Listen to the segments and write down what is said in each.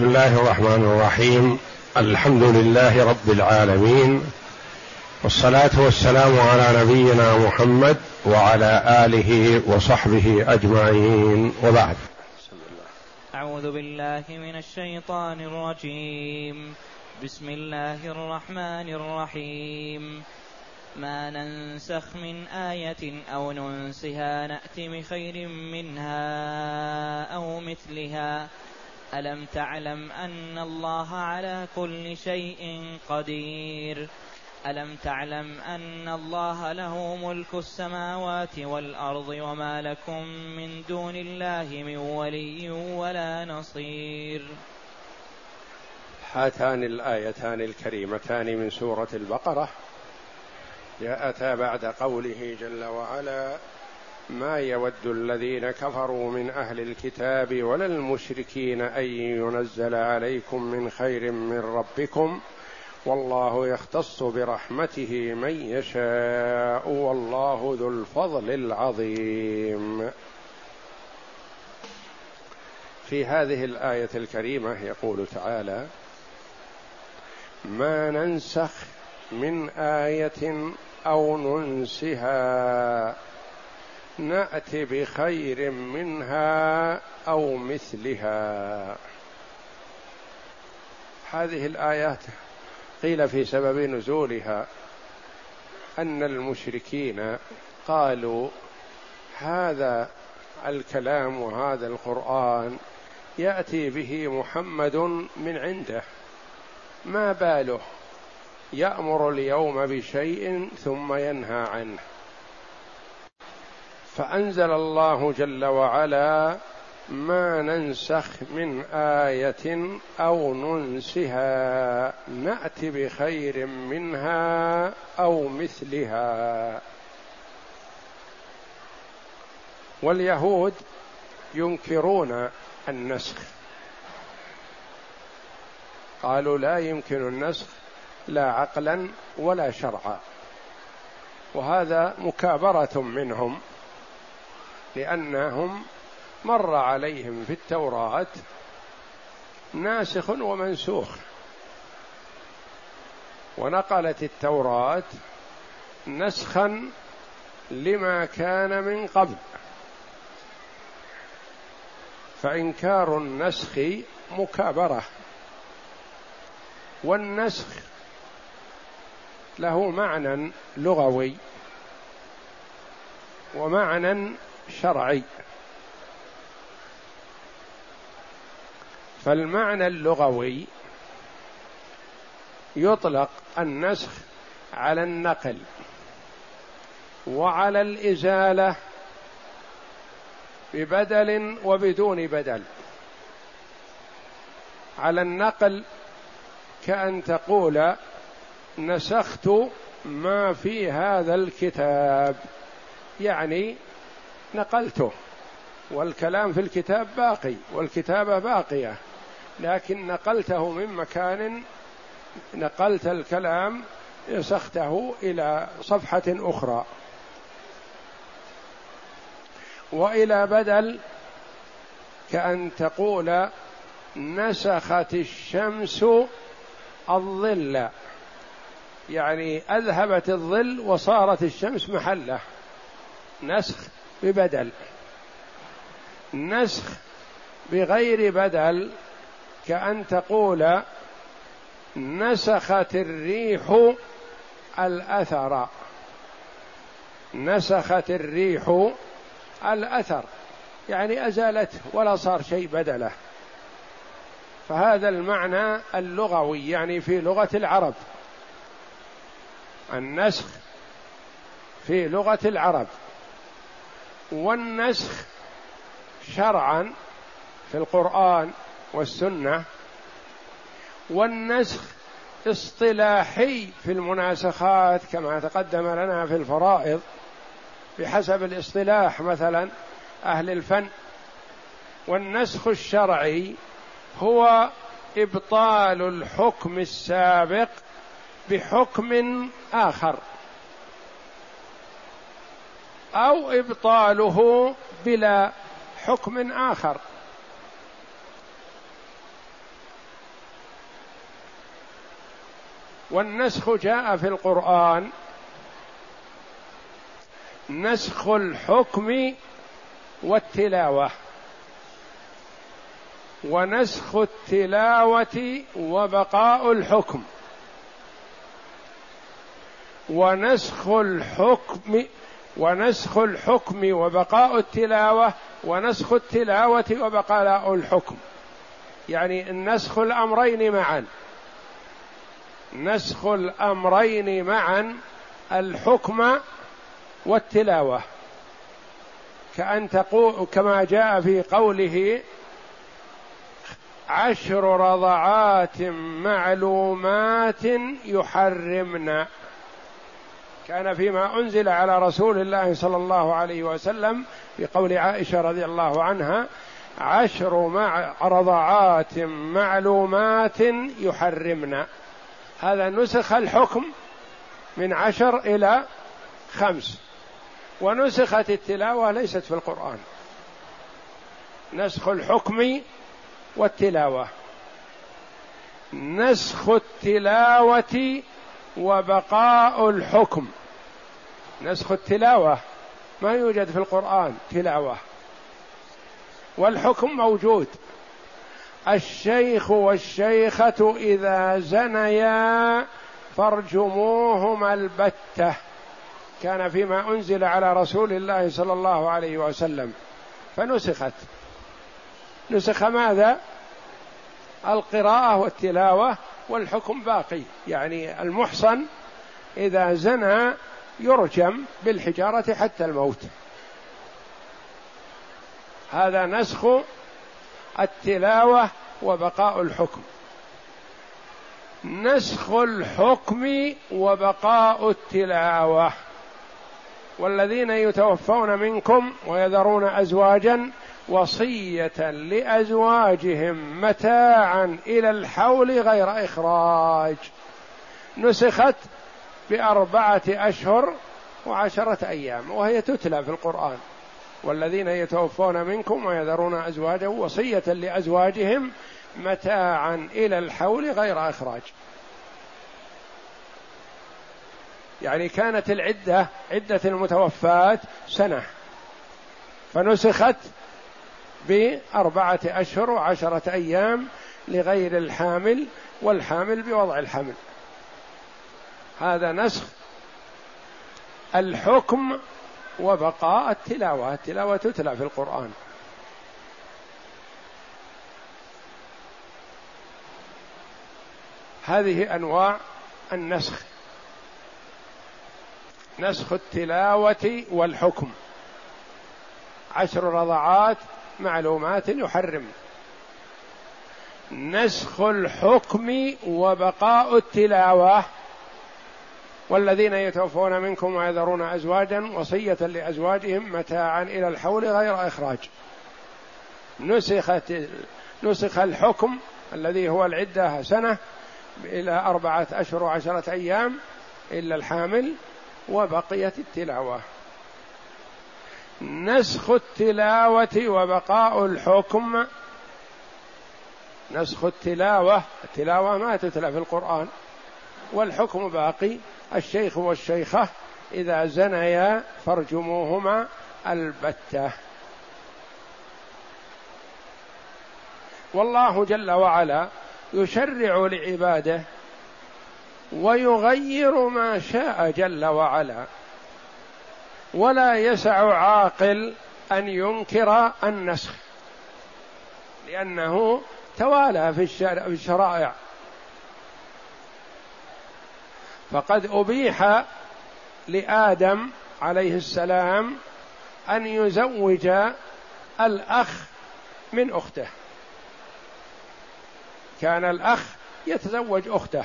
بسم الله الرحمن الرحيم. الحمد لله رب العالمين. والصلاة والسلام على نبينا محمد وعلى آله وصحبه أجمعين. وبعد. أعوذ بالله من الشيطان الرجيم. بسم الله الرحمن الرحيم. ما ننسخ من آية أو ننسها نأت بخير منها أو مثلها. ألم تعلم أن الله على كل شيء قدير؟ ألم تعلم أن الله له ملك السماوات والأرض وما لكم من دون الله من ولي ولا نصير؟ هاتان الآيتان الكريمتان من سورة البقرة. جاءتا بعد قوله جل وعلا ما يود الذين كفروا من أهل الكتاب ولا المشركين أن ينزل عليكم من خير من ربكم والله يختص برحمته من يشاء والله ذو الفضل العظيم. في هذه الآية الكريمة يقول تعالى ما ننسخ من آية أو ننسها نات بخير منها أو مثلها. هذه الآيات قيل في سبب نزولها أن المشركين قالوا هذا الكلام وهذا القرآن يأتي به محمد من عنده ما باله؟ يأمر اليوم بشيء ثم ينهى عنه. فأنزل الله جل وعلا ما ننسخ من آية أو ننسها نات بخير منها أو مثلها. واليهود ينكرون النسخ. قالوا لا يمكن النسخ لا عقلا ولا شرعا. وهذا مكابرة منهم. لأنهم مر عليهم في التوراة ناسخ ومنسوخ. ونقلت التوراة نسخا لما كان من قبل. فإنكار النسخ مكابرة. والنسخ له معنى لغوي ومعنى شرعي. فالمعنى اللغوي يطلق النسخ على النقل وعلى الإزالة ببدل وبدون بدل. على النقل كأن تقول نسخت ما في هذا الكتاب يعني نقلته. والكلام في الكتاب باقي والكتابة باقية. لكن نقلته من مكان نقلت الكلام نسخته إلى صفحة أخرى. وإلى بدل كأن تقول نسخت الشمس الظل. يعني أذهبت الظل وصارت الشمس محلة. نسخ ببدل. نسخ بغير بدل كأن تقول نسخت الريح الأثر. نسخت الريح الأثر يعني أزالته ولا صار شيء بدله. فهذا المعنى اللغوي يعني في لغة العرب. النسخ في لغة العرب. والنسخ شرعا في القرآن والسنة والنسخ اصطلاحي في المناسخات كما تقدم لنا في الفرائض بحسب الاصطلاح مثلا أهل الفن والنسخ الشرعي هو إبطال الحكم السابق بحكم آخر. أو إبطاله بلا حكم آخر. والنسخ جاء في القرآن نسخ الحكم والتلاوة ونسخ التلاوة وبقاء الحكم ونسخ الحكم ونسخ الحكم وبقاء التلاوة ونسخ التلاوة وبقاء الحكم. يعني النسخ الأمرين معا. نسخ الأمرين معا الحكم والتلاوة. كأن تقول كما جاء في قوله عشر رضعات معلومات يحرمن. كان فيما أنزل على رسول الله صلى الله عليه وسلم في قول عائشة رضي الله عنها عشر مع رضعات معلومات يحرمن. هذا نسخ الحكم من عشر إلى خمس. ونسخت التلاوة ليست في القرآن. نسخ الحكم والتلاوة. نسخ التلاوة وبقاء الحكم. نسخ التلاوة ما يوجد في القرآن تلاوة. والحكم موجود. الشيخ والشيخة إذا زنيا فارجموهما البتة. كان فيما أنزل على رسول الله صلى الله عليه وسلم. فنسخت. نسخ ماذا؟ القراءة والتلاوة والحكم باقي. يعني المحصن إذا زنى يرجم بالحجارة حتى الموت. هذا نسخ التلاوة وبقاء الحكم. نسخ الحكم وبقاء التلاوة. والذين يتوفون منكم ويذرون أزواجا وصية لأزواجهم متاعا إلى الحول غير إخراج. نسخت باربعه أشهر وعشرة أيام وهي تتلى في القرآن. والذين يتوفون منكم ويذرون أزواجا وصية لأزواجهم متاعا إلى الحول غير إخراج. يعني كانت العدة عدة المتوفات سنة فنسخت بأربعة أشهر وعشرة أيام لغير الحامل والحامل بوضع الحمل هذا نسخ الحكم وبقاء التلاوة التلاوة تتلى في القرآن. هذه أنواع النسخ. نسخ التلاوة والحكم. عشر رضعات معلومات يحرم. نسخ الحكم وبقاء التلاوة. والذين يتوفون منكم ويذرون أزواجا وصية لأزواجهم متاعا إلى الحول غير إخراج. نسخت نسخ الحكم الذي هو العدة سنة إلى أربعة أشهر وعشرة أيام إلا الحامل وبقيت التلاوة. نسخ التلاوة وبقاء الحكم. نسخ التلاوة التلاوة ما تتلى في القرآن والحكم باقي. الشيخ والشيخة إذا زنيا فارجموهما البتة. والله جل وعلا يشرع لعباده ويغير ما شاء جل وعلا. ولا يسع عاقل أن ينكر النسخ لأنه توالى في الشرائع. فقد أبيح لآدم عليه السلام أن يزوج الأخ من أخته. كان الأخ يتزوج أخته.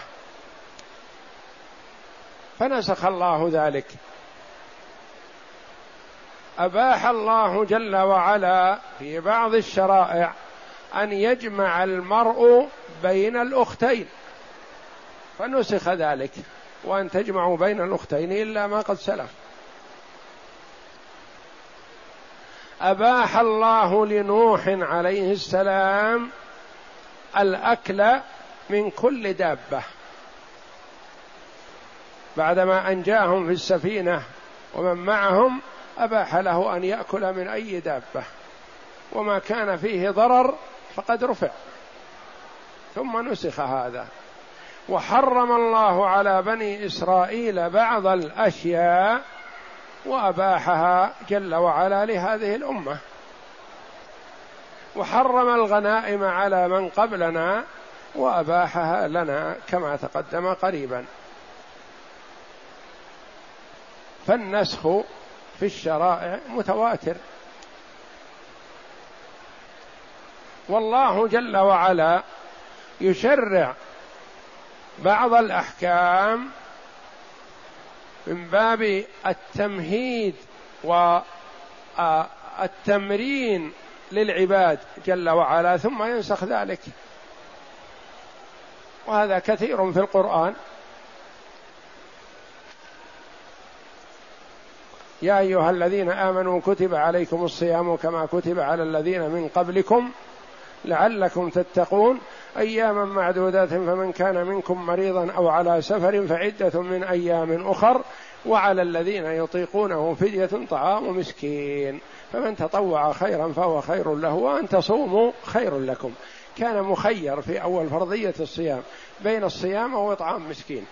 فنسخ الله ذلك. أباح الله جل وعلا في بعض الشرائع أن يجمع المرء بين الأختين. فنسخ ذلك. وأن تجمعوا بين الأختين إلا ما قد سلف. أباح الله لنوح عليه السلام الأكل من كل دابة. بعدما أنجاهم في السفينة ومن معهم أباح له أن يأكل من أي دابة. وما كان فيه ضرر فقد رفع. ثم نسخ هذا. وحرم الله على بني إسرائيل بعض الأشياء وأباحها جل وعلا لهذه الأمة. وحرم الغنائم على من قبلنا وأباحها لنا كما تقدم قريبا. فالنسخ في الشرائع متواتر. والله جل وعلا يشرع بعض الأحكام من باب التمهيد والتمرين للعباد جل وعلا ثم ينسخ ذلك. وهذا كثير في القرآن. يا أيها الذين آمنوا كتب عليكم الصيام كما كتب على الذين من قبلكم لعلكم تتقون. أياما معدودات فمن كان منكم مريضا أو على سفر فعدة من أيام أخر وعلى الذين يطيقونه فدية طعام مسكين. فمن تطوع خيرا فهو خير له وأن تصوموا خير لكم. كان مخير في أول فرضية الصيام بين الصيام واطعام مسكين.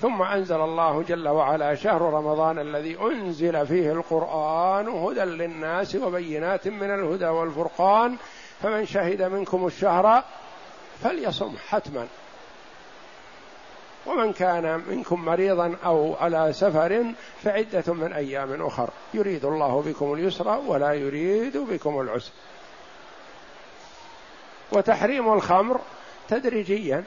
ثم أنزل الله جل وعلا شهر رمضان الذي أنزل فيه القرآن هدى للناس وبينات من الهدى والفرقان. فمن شهد منكم الشهر فليصم حتما. ومن كان منكم مريضا أو على سفر فعدة من أيام أخر. يريد الله بكم اليسر ولا يريد بكم العسر. وتحريم الخمر تدريجيا.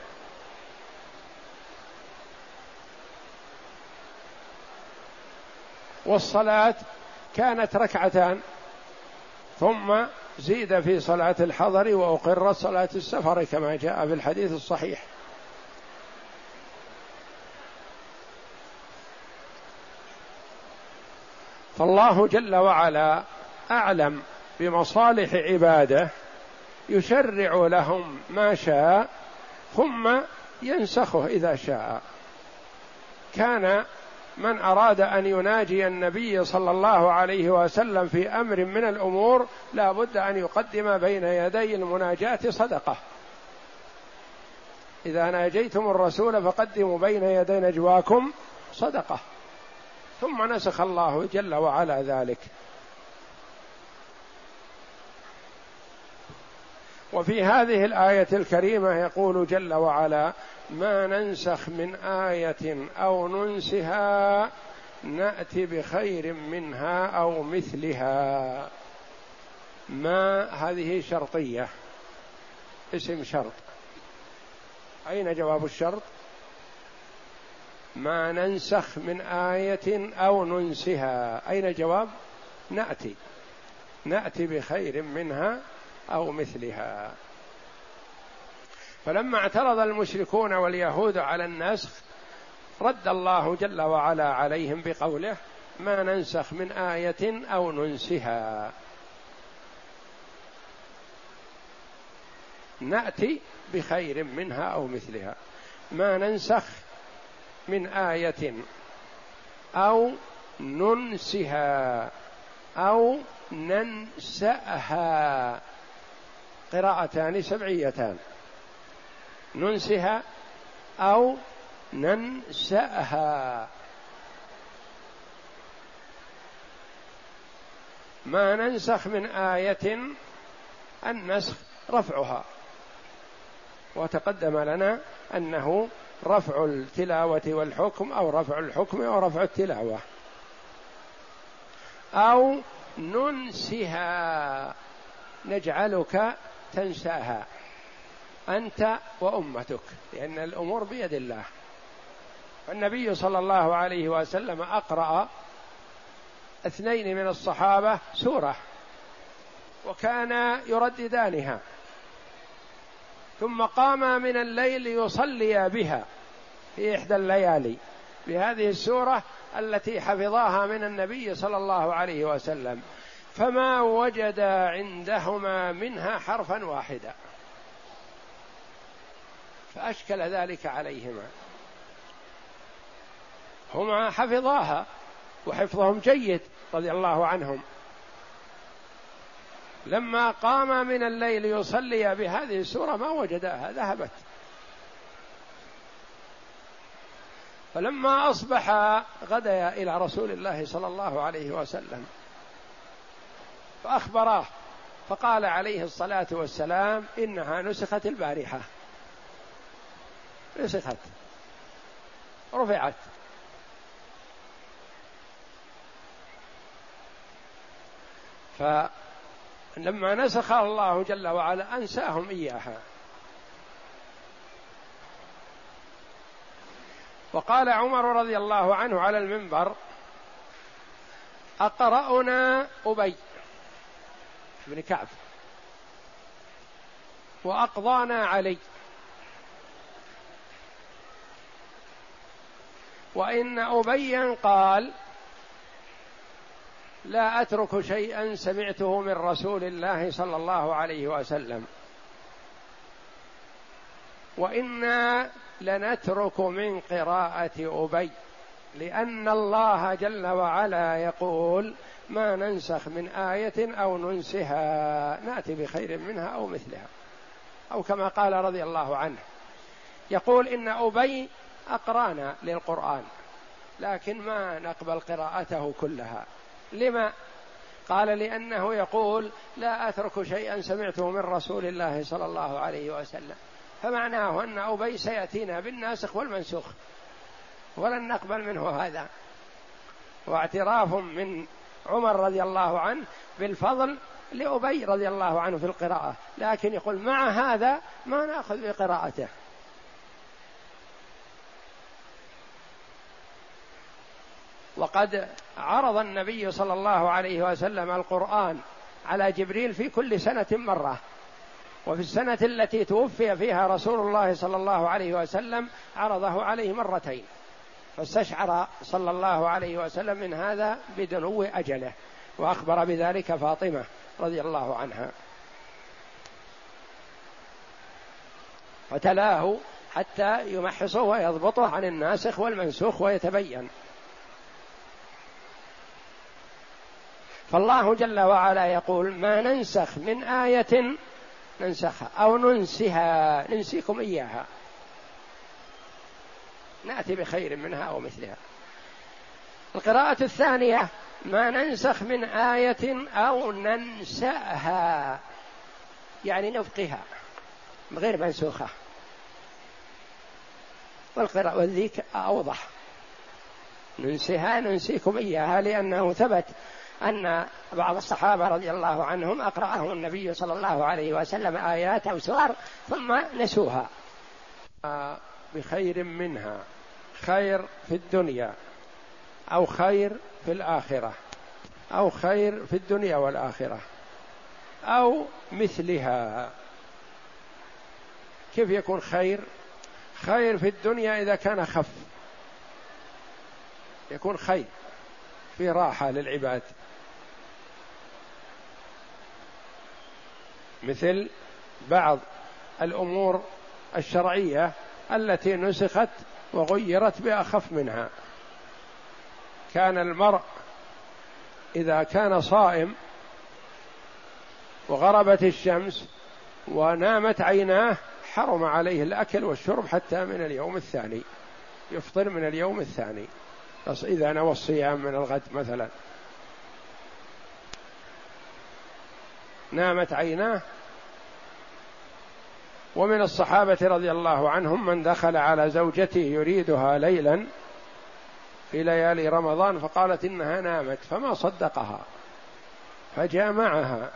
والصلاة كانت ركعتان. ثم زيد في صلاة الحضر وأقرت صلاة السفر كما جاء في الحديث الصحيح. فالله جل وعلا أعلم بمصالح عباده يشرع لهم ما شاء ثم ينسخه إذا شاء. كان من أراد أن يناجي النبي صلى الله عليه وسلم في أمر من الأمور لا بد أن يقدم بين يدي المناجاة صدقة. إذا ناجيتم الرسول فقدموا بين يدي نجواكم صدقة. ثم نسخ الله جل وعلا ذلك. وفي هذه الآية الكريمة يقول جل وعلا ما ننسخ من آية أو ننسها نأتي بخير منها أو مثلها. ما هذه شرطية؟ اسم شرط. أين جواب الشرط؟ ما ننسخ من آية أو ننسها. أين الجواب نأتي. نأتي بخير منها أو مثلها. فلما اعترض المشركون واليهود على النسخ رد الله جل وعلا عليهم بقوله ما ننسخ من آية أو ننسها. نأتي بخير منها أو مثلها. ما ننسخ من آية أو ننسها أو ننسأها. قراءتان سبعيتان. ننسها أو ننسأها. ما ننسخ من آية النسخ رفعها. وتقدم لنا أنه رفع التلاوة والحكم أو رفع الحكم أو رفع التلاوة. أو ننسها. نجعلك تنساها. أنت وأمتك لأن الأمور بيد الله. النبي صلى الله عليه وسلم أقرأ اثنين من الصحابة سورة وكانا يرددانها. ثم قاما من الليل يصليا بها في إحدى الليالي. بهذه السورة التي حفظاها من النبي صلى الله عليه وسلم. فما وجدا عندهما منها حرفا واحدا. فأشكل ذلك عليهما. هما حفظاها وحفظهم جيد رضي الله عنهم. لما قام من الليل يصلي بهذه السورة ما وجدها ذهبت. فلما أصبح غدا إلى رسول الله صلى الله عليه وسلم فأخبراه فقال عليه الصلاة والسلام إنها نسخت البارحة. نسخت رفعت. فلما نسخ الله جل وعلا أنساهم إياها. وقال عمر رضي الله عنه على المنبر أقرأنا أبي بن كعب. وأقضانا علي. وإن أبيا قال لا أترك شيئا سمعته من رسول الله صلى الله عليه وسلم. وإنا لنترك من قراءة أبي لأن الله جل وعلا يقول ما ننسخ من آية أو ننسها نأتي بخير منها أو مثلها. أو كما قال رضي الله عنه يقول إن أبي أقرانا للقرآن لكن ما نقبل قراءته كلها. لما؟ قال لأنه يقول لا أترك شيئا سمعته من رسول الله صلى الله عليه وسلم. فمعناه أن أبي سيأتينا بالناسخ والمنسوخ ولن نقبل منه هذا. واعتراف من عمر رضي الله عنه بالفضل لأبي رضي الله عنه في القراءة لكن يقول مع هذا ما نأخذ بقراءته. وقد عرض النبي صلى الله عليه وسلم القرآن على جبريل في كل سنة مرة. وفي السنة التي توفي فيها رسول الله صلى الله عليه وسلم عرضه عليه مرتين. فاستشعر صلى الله عليه وسلم من هذا بدنو أجله وأخبر بذلك فاطمة رضي الله عنها. فتلاه حتى يمحصه ويضبطه عن الناسخ والمنسوخ ويتبين. فالله جل وعلا يقول ما ننسخ من آية ننسخها أو ننسها ننسيكم إياها. نأتي بخير منها أو مثلها. القراءة الثانية ما ننسخ من آية أو ننسأها. يعني نبقيها غير منسوخة. والقراءة والذيك أوضح. ننسيها ننسيكم إياها لأنه ثبت. أن بعض الصحابة رضي الله عنهم أقرأهم النبي صلى الله عليه وسلم آيات أو سور ثم نسوها. بخير منها خير في الدنيا أو خير في الآخرة أو خير في الدنيا والآخرة أو مثلها. كيف يكون خير؟ خير في الدنيا إذا كان خف. يكون خير في راحة للعباد. مثل بعض الأمور الشرعية التي نسخت وغيرت بأخف منها. كان المرء إذا كان صائم وغربت الشمس ونامت عيناه حرم عليه الأكل والشرب حتى من اليوم الثاني يفطر من اليوم الثاني. بس إذا نوى الصيام من الغد مثلا. نامت عيناه. ومن الصحابة رضي الله عنهم من دخل على زوجته يريدها ليلا في ليالي رمضان فقالت إنها نامت فما صدقها فجامعها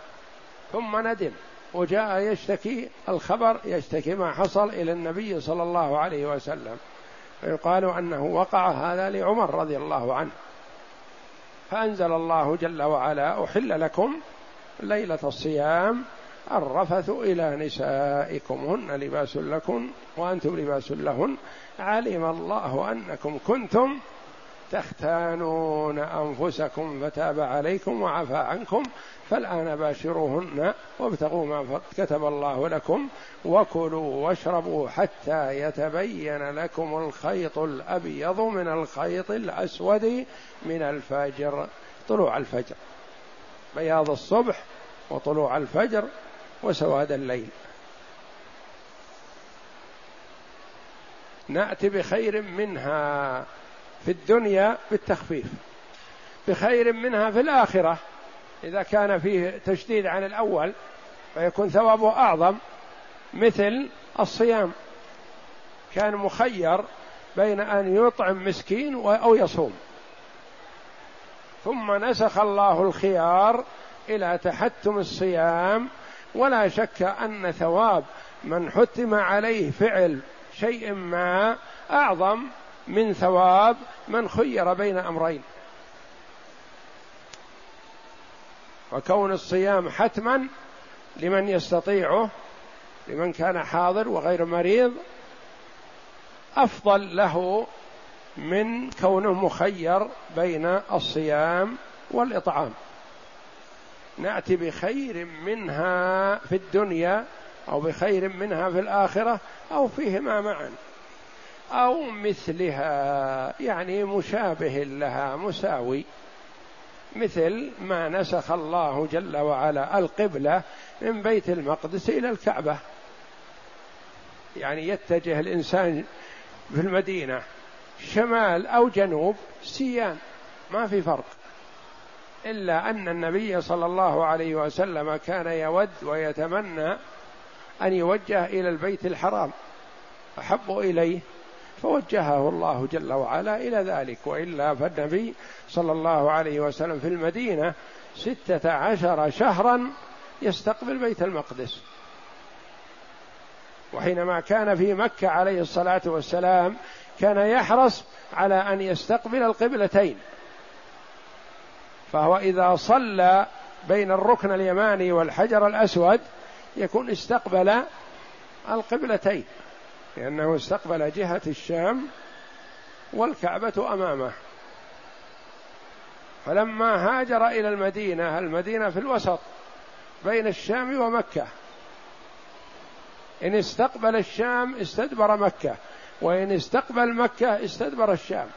ثم ندم وجاء يشتكي الخبر يشتكي ما حصل إلى النبي صلى الله عليه وسلم فيقال أنه وقع هذا لعمر رضي الله عنه. فأنزل الله جل وعلا أحل لكم ليلة الصيام الرفث إلى نسائكم. هن لباس لكم وأنتم لباس لهن. علم الله أنكم كنتم تختانون أنفسكم فتاب عليكم وعفى عنكم. فالآن باشروهن وابتغوا ما كتب الله لكم وكلوا واشربوا حتى يتبين لكم الخيط الأبيض من الخيط الأسود من الفجر. طلوع الفجر. بياض الصبح وطلوع الفجر وسواد الليل. نأتي بخير منها في الدنيا بالتخفيف بخير منها في الآخرة إذا كان فيه تشديد عن الأول فيكون ثوابه أعظم مثل الصيام. كان مخير بين أن يطعم مسكين أو يصوم. ثم نسخ الله الخيار إلى تحتم الصيام. ولا شك أن ثواب من حتم عليه فعل شيء ما أعظم من ثواب من خير بين أمرين. وكون الصيام حتما لمن يستطيعه لمن كان حاضر وغير مريض أفضل له من كونه مخير بين الصيام والإطعام. نأتي بخير منها في الدنيا أو بخير منها في الآخرة أو فيهما معا. أو مثلها يعني مشابه لها مساوي. مثل ما نسخ الله جل وعلا القبلة من بيت المقدس إلى الكعبة. يعني يتجه الإنسان في المدينة شمال أو جنوب سيان. ما في فرق. إلا أن النبي صلى الله عليه وسلم كان يود ويتمنى أن يوجه إلى البيت الحرام. أحب إليه. فوجهه الله جل وعلا إلى ذلك. وإلا فالنبي صلى الله عليه وسلم في المدينة ستة عشر شهرا يستقبل بيت المقدس. وحينما كان في مكة عليه الصلاة والسلام كان يحرص على أن يستقبل القبلتين. فهو إذا صلى بين الركن اليماني والحجر الأسود يكون استقبل القبلتين لأنه استقبل جهة الشام والكعبة أمامه. فلما هاجر إلى المدينة المدينة في الوسط بين الشام ومكة. إن استقبل الشام استدبر مكة. وإن استقبل مكة استدبر الشام.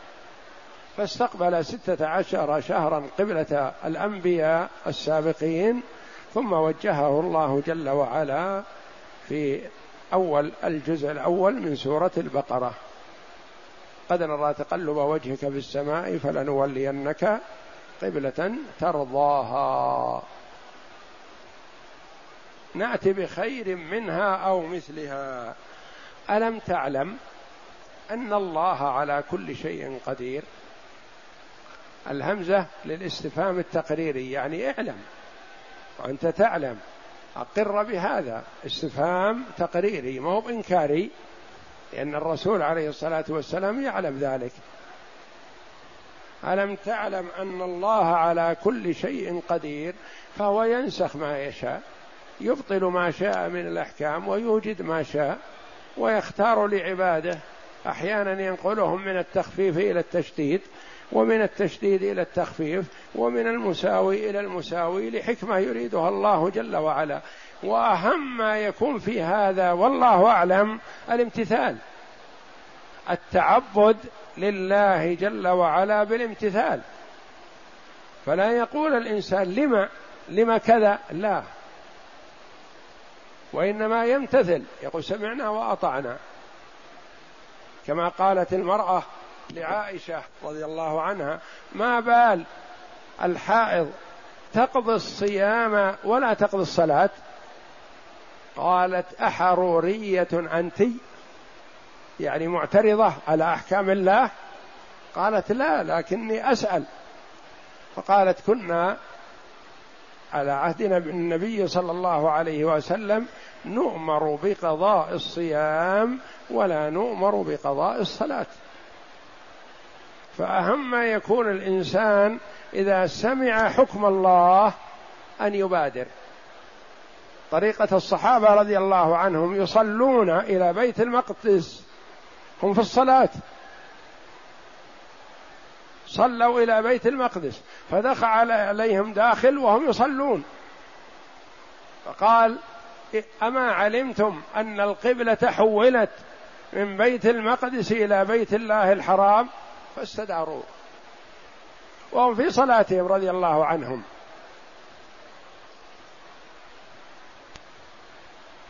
فاستقبل ستة عشر شهرا قبلة الأنبياء السابقين ثم وجهه الله جل وعلا في أول الجزء الأول من سورة البقرة. قد نرى تقلب وجهك في السماء فلنولينك قبلة ترضاها. نأتي بخير منها أو مثلها. ألم تعلم أن الله على كل شيء قدير. الهمزة للاستفهام التقريري يعني اعلم وأنت تعلم. أقر بهذا. استفهام تقريري ما هو بانكاري لأن الرسول عليه الصلاة والسلام يعلم ذلك. ألم تعلم أن الله على كل شيء قدير؟ فهو ينسخ ما يشاء يبطل ما شاء من الأحكام ويوجد ما شاء ويختار لعباده. أحيانا ينقلهم من التخفيف إلى التشديد ومن التشديد إلى التخفيف ومن المساوي إلى المساوي لحكمة يريدها الله جل وعلا. وأهم ما يكون في هذا والله أعلم الامتثال. التعبد لله جل وعلا بالامتثال. فلا يقول الإنسان لما لما كذا؟ لا. وإنما يمتثل. يقول سمعنا وأطعنا. كما قالت المرأة لعائشة رضي الله عنها ما بال الحائض تقضي الصيام ولا تقضي الصلاة؟ قالت أحرورية أنت. يعني معترضة على أحكام الله؟ قالت لا لكني أسأل. فقالت كنا على عهدنا بالنبي صلى الله عليه وسلم نؤمر بقضاء الصيام ولا نؤمر بقضاء الصلاة. فأهم ما يكون الإنسان إذا سمع حكم الله أن يبادر. طريقة الصحابة رضي الله عنهم يصلون إلى بيت المقدس. هم في الصلاة. صلوا إلى بيت المقدس. فدخل عليهم داخل وهم يصلون. فقال أما علمتم أن القبلة حولت من بيت المقدس إلى بيت الله الحرام فاستداروا وهم في صلاتهم رضي الله عنهم.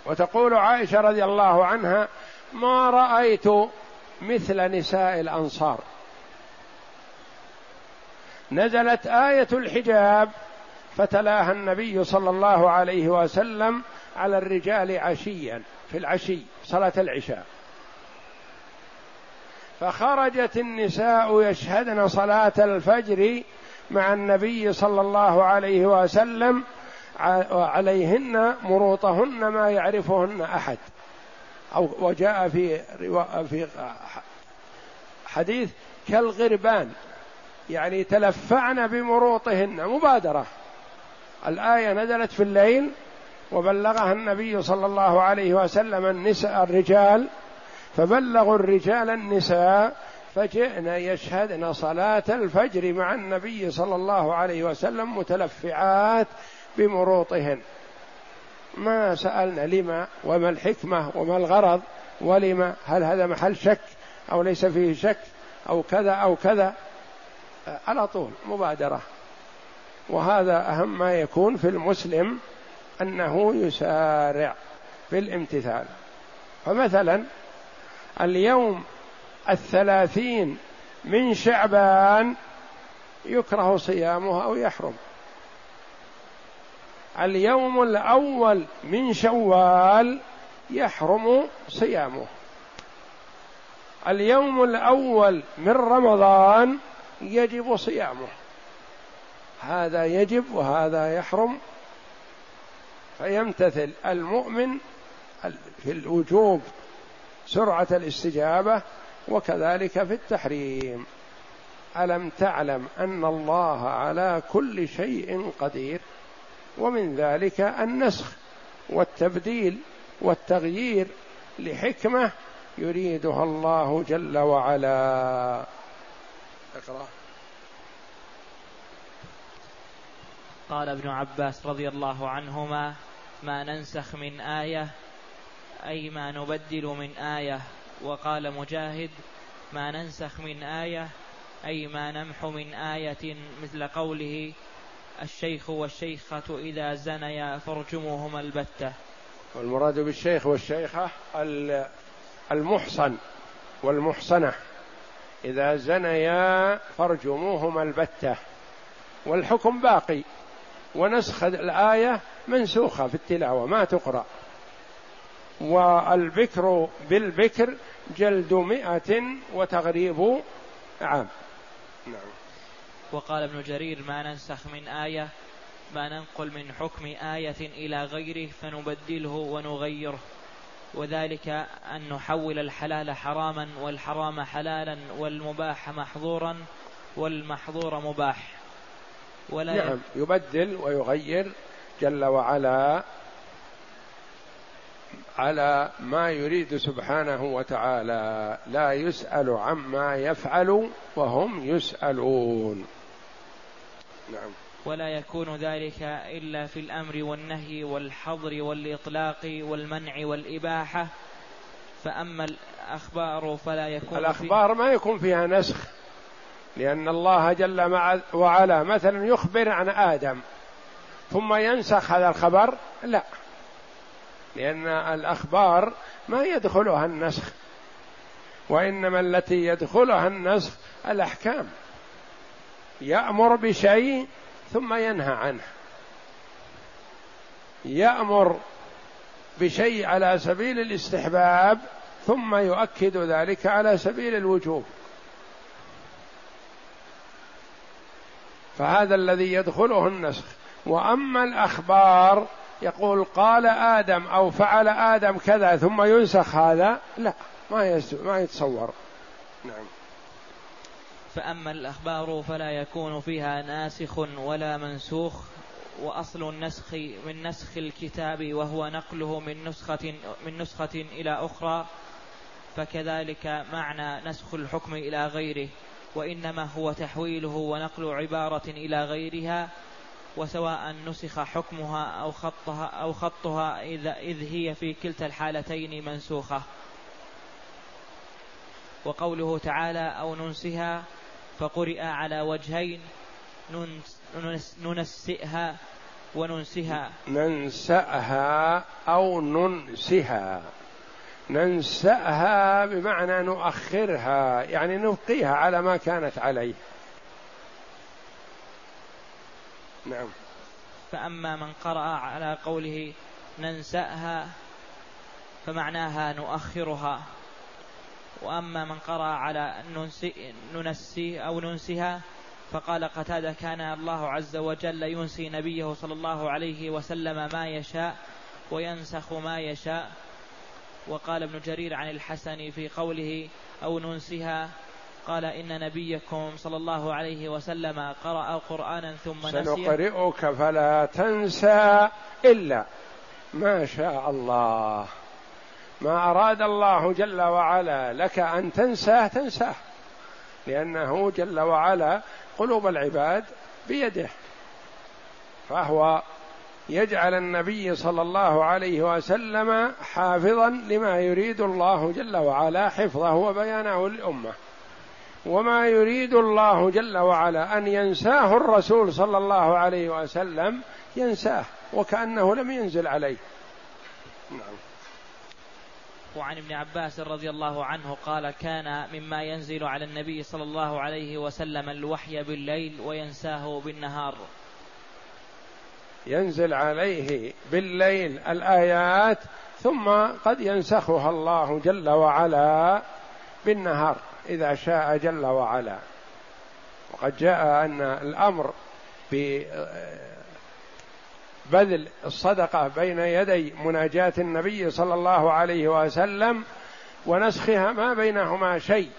وتقول عائشة رضي الله عنها ما رأيت مثل نساء الأنصار. نزلت آية الحجاب فتلاها النبي صلى الله عليه وسلم على الرجال عشيا في العشي صلاة العشاء. فخرجت النساء يشهدن صلاة الفجر مع النبي صلى الله عليه وسلم عليهن مروطهن ما يعرفهن أحد. أو وجاء في في حديث كالغربان يعني تلفعن بمروطهن مبادرة. الآية نزلت في الليل وبلغها النبي صلى الله عليه وسلم النساء الرجال فبلغوا الرجال النساء فجئن يشهدن صلاة الفجر مع النبي صلى الله عليه وسلم متلفعات بمروطهن. ما سألنا لما وما الحكمة وما الغرض ولما هل هذا محل شك أو ليس فيه شك أو كذا أو كذا. على طول مبادرة. وهذا أهم ما يكون في المسلم. أنه يسارع في الامتثال. فمثلا اليوم الثلاثين من شعبان يكره صيامه أو يحرم. اليوم الأول من شوال يحرم صيامه. اليوم الأول من رمضان يجب صيامه. هذا يجب وهذا يحرم فيمتثل المؤمن في الوجوب سرعة الاستجابة وكذلك في التحريم. ألم تعلم أن الله على كل شيء قدير ومن ذلك النسخ والتبديل والتغيير لحكمة يريدها الله جل وعلا. اقرأ. قال ابن عباس رضي الله عنهما ما ننسخ من آية أي ما نبدل من آية. وقال مجاهد ما ننسخ من آية أي ما نمحو من آية مثل قوله الشيخ والشيخة إذا زنيا فارجموهما البتة. والمراد بالشيخ والشيخة المحصن والمحصنة. إذا زنيا فارجموهما البتة. والحكم باقي. ونسخ الآية منسوخة في التلاوة ما تقرأ. والبكر بالبكر جلد مئة وتغريب عام. نعم. وقال ابن جرير ما ننسخ من آية ما ننقل من حكم آية إلى غيره فنبدله ونغيره. وذلك أن نحول الحلال حراما والحرام حلالا والمباح محظورا والمحظور مباح. ولا نعم يبدل ويغير جل وعلا على ما يريد سبحانه وتعالى لا يسأل عما يفعل وهم يسألون. نعم. ولا يكون ذلك إلا في الأمر والنهي والحظر والإطلاق والمنع والإباحة. فأما الأخبار فلا يكون الأخبار ما يكون فيها نسخ لأن الله جل وعلا مثلا يخبر عن آدم. ثم ينسخ هذا الخبر؟ لا. لأن الأخبار ما يدخلها النسخ وإنما التي يدخلها النسخ الأحكام. يأمر بشيء ثم ينهى عنه. يأمر بشيء على سبيل الاستحباب ثم يؤكد ذلك على سبيل الوجوب. فهذا الذي يدخله النسخ. وأما الأخبار يقول قال آدم أو فعل آدم كذا ثم ينسخ هذا لا ما ما يتصور. نعم. فأما الأخبار فلا يكون فيها ناسخ ولا منسوخ وأصل النسخ من نسخ الكتاب وهو نقله من نسخة من نسخة إلى أخرى فكذلك معنى نسخ الحكم إلى غيره وإنما هو تحويله ونقل عبارة إلى غيرها وسواء نسخ حكمها أو خطها أو خطها إذا إذ هي في كلتا الحالتين منسوخة. وقوله تعالى أو ننسها فقرئ على وجهين ننسئها وننسها. ننسأها أو ننسها. ننسأها بمعنى نؤخرها يعني نبقيها على ما كانت عليه. نعم. فأما من قرأ على قوله ننسأها فمعناها نؤخرها وأما من قرأ على ننسي, ننسي أو ننسها فقال قتادة كان الله عز وجل ينسي نبيه صلى الله عليه وسلم ما يشاء وينسخ ما يشاء وقال ابن جرير عن الحسن في قوله أو ننسها قال إن نبيكم صلى الله عليه وسلم قرأ قرآنا ثم نسي. سنقرئك فلا تنسى إلا ما شاء الله. ما أراد الله جل وعلا لك أن تنساه تنساه لأنه جل وعلا قلوب العباد بيده. فهو يجعل النبي صلى الله عليه وسلم حافظا لما يريد الله جل وعلا حفظه وبيانه للأمة. وما يريد الله جل وعلا أن ينساه الرسول صلى الله عليه وسلم ينساه وكأنه لم ينزل عليه. نعم. وعن ابن عباس رضي الله عنه قال كان مما ينزل على النبي صلى الله عليه وسلم الوحي بالليل وينساه بالنهار. ينزل عليه بالليل الآيات ثم قد ينسخها الله جل وعلا بالنهار. إذا شاء جل وعلا. وقد جاء أن الأمر بذل الصدقة بين يدي مناجاة النبي صلى الله عليه وسلم ونسخها ما بينهما شيء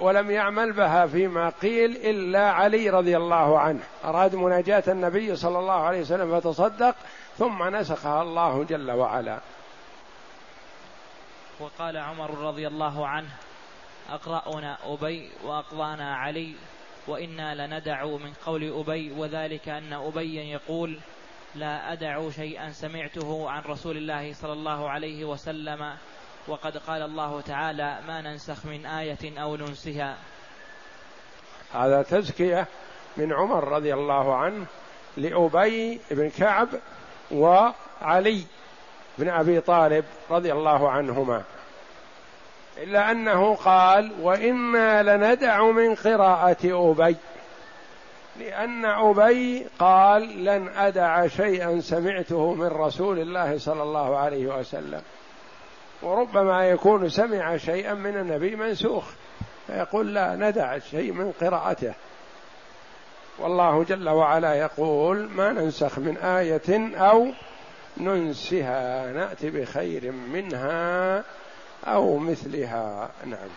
ولم يعمل بها فيما قيل إلا علي رضي الله عنه. أراد مناجاة النبي صلى الله عليه وسلم فتصدق ثم نسخها الله جل وعلا. وقال عمر رضي الله عنه أقرأنا أبي وأقضانا علي وإنا لندع من قول أبي وذلك أن أبي يقول لا أدع شيئا سمعته عن رسول الله صلى الله عليه وسلم وقد قال الله تعالى ما ننسخ من آية أو ننسها. هذا تزكية من عمر رضي الله عنه لأبي بن كعب وعلي بن أبي طالب رضي الله عنهما. إلا أنه قال وإنا لندع من قراءة أبي. لأن أبي قال لن أدع شيئا سمعته من رسول الله صلى الله عليه وسلم. وربما يكون سمع شيئا من النبي منسوخ. فيقول لا ندع شيء من قراءته. والله جل وعلا يقول ما ننسخ من آية أو ننسها. نأتي بخير منها. أو مثلها نعم.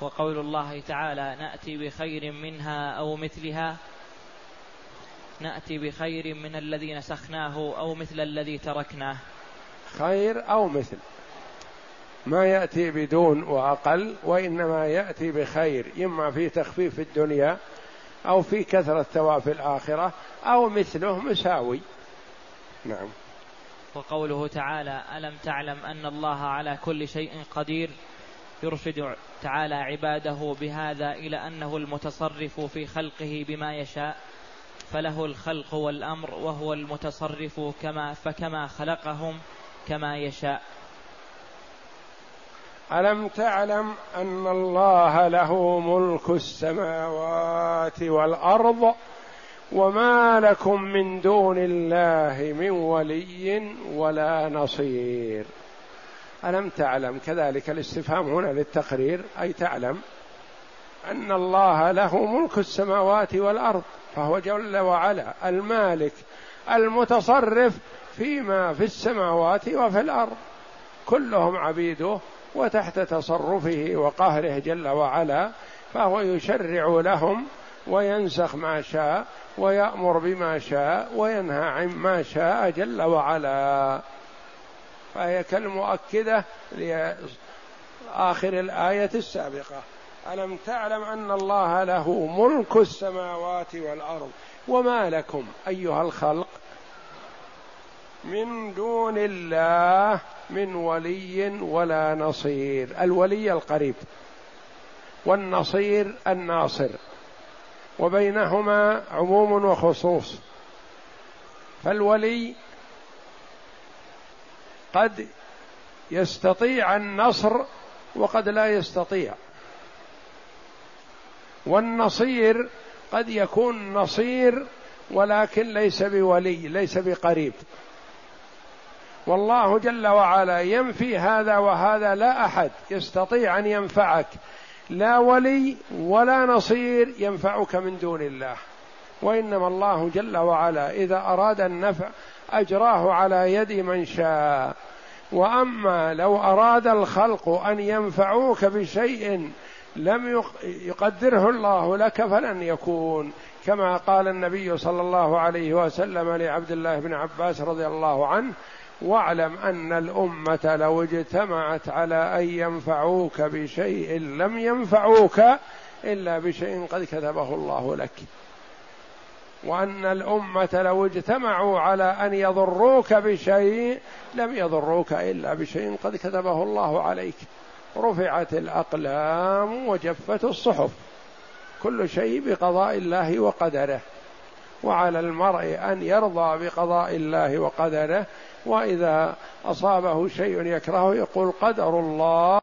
وقول الله تعالى نأتي بخير منها أو مثلها. نأتي بخير من الذي نسخناه أو مثل الذي تركناه. خير أو مثل. ما يأتي بدون وأقل وإنما يأتي بخير إما في تخفيف الدنيا أو في كثرة ثواب في الآخرة أو مثله مساوي. نعم. وقوله تعالى ألم تعلم أن الله على كل شيء قدير يرشد تعالى عباده بهذا إلى أنه المتصرف في خلقه بما يشاء فله الخلق والأمر وهو المتصرف كما فكما خلقهم كما يشاء. ألم تعلم أن الله له ملك السماوات والأرض وما لكم من دون الله من ولي ولا نصير. الم تعلم كذلك الاستفهام هنا للتقرير؟ أي تعلم أن الله له ملك السماوات والأرض فهو جل وعلا المالك المتصرف فيما في السماوات وفي الأرض. كلهم عبيده وتحت تصرفه وقهره جل وعلا فهو يشرع لهم وينسخ ما شاء ويأمر بما شاء وينهى عن ما شاء جل وعلا. فهي كالمؤكدة لآخر الآية السابقة. ألم تعلم أن الله له ملك السماوات والأرض وما لكم أيها الخلق من دون الله من ولي ولا نصير. الولي القريب والنصير الناصر. وبينهما عموم وخصوص. فالولي قد يستطيع النصر وقد لا يستطيع. والنصير قد يكون نصير ولكن ليس بولي ليس بقريب. والله جل وعلا ينفي هذا وهذا لا أحد يستطيع أن ينفعك لا ولي ولا نصير ينفعك من دون الله. وإنما الله جل وعلا إذا أراد النفع أجراه على يد من شاء. وأما لو أراد الخلق أن ينفعوك بشيء لم يقدره الله لك فلن يكون. كما قال النبي صلى الله عليه وسلم لعبد الله بن عباس رضي الله عنه واعلم أن الأمة لو اجتمعت على أن ينفعوك بشيء لم ينفعوك إلا بشيء قد كتبه الله لك. وأن الأمة لو اجتمعوا على أن يضروك بشيء لم يضروك إلا بشيء قد كتبه الله عليك. رفعت الأقلام وجفت الصحف. كل شيء بقضاء الله وقدره. وعلى المرء أن يرضى بقضاء الله وقدره وإذا أصابه شيء يكرهه يقول قدر الله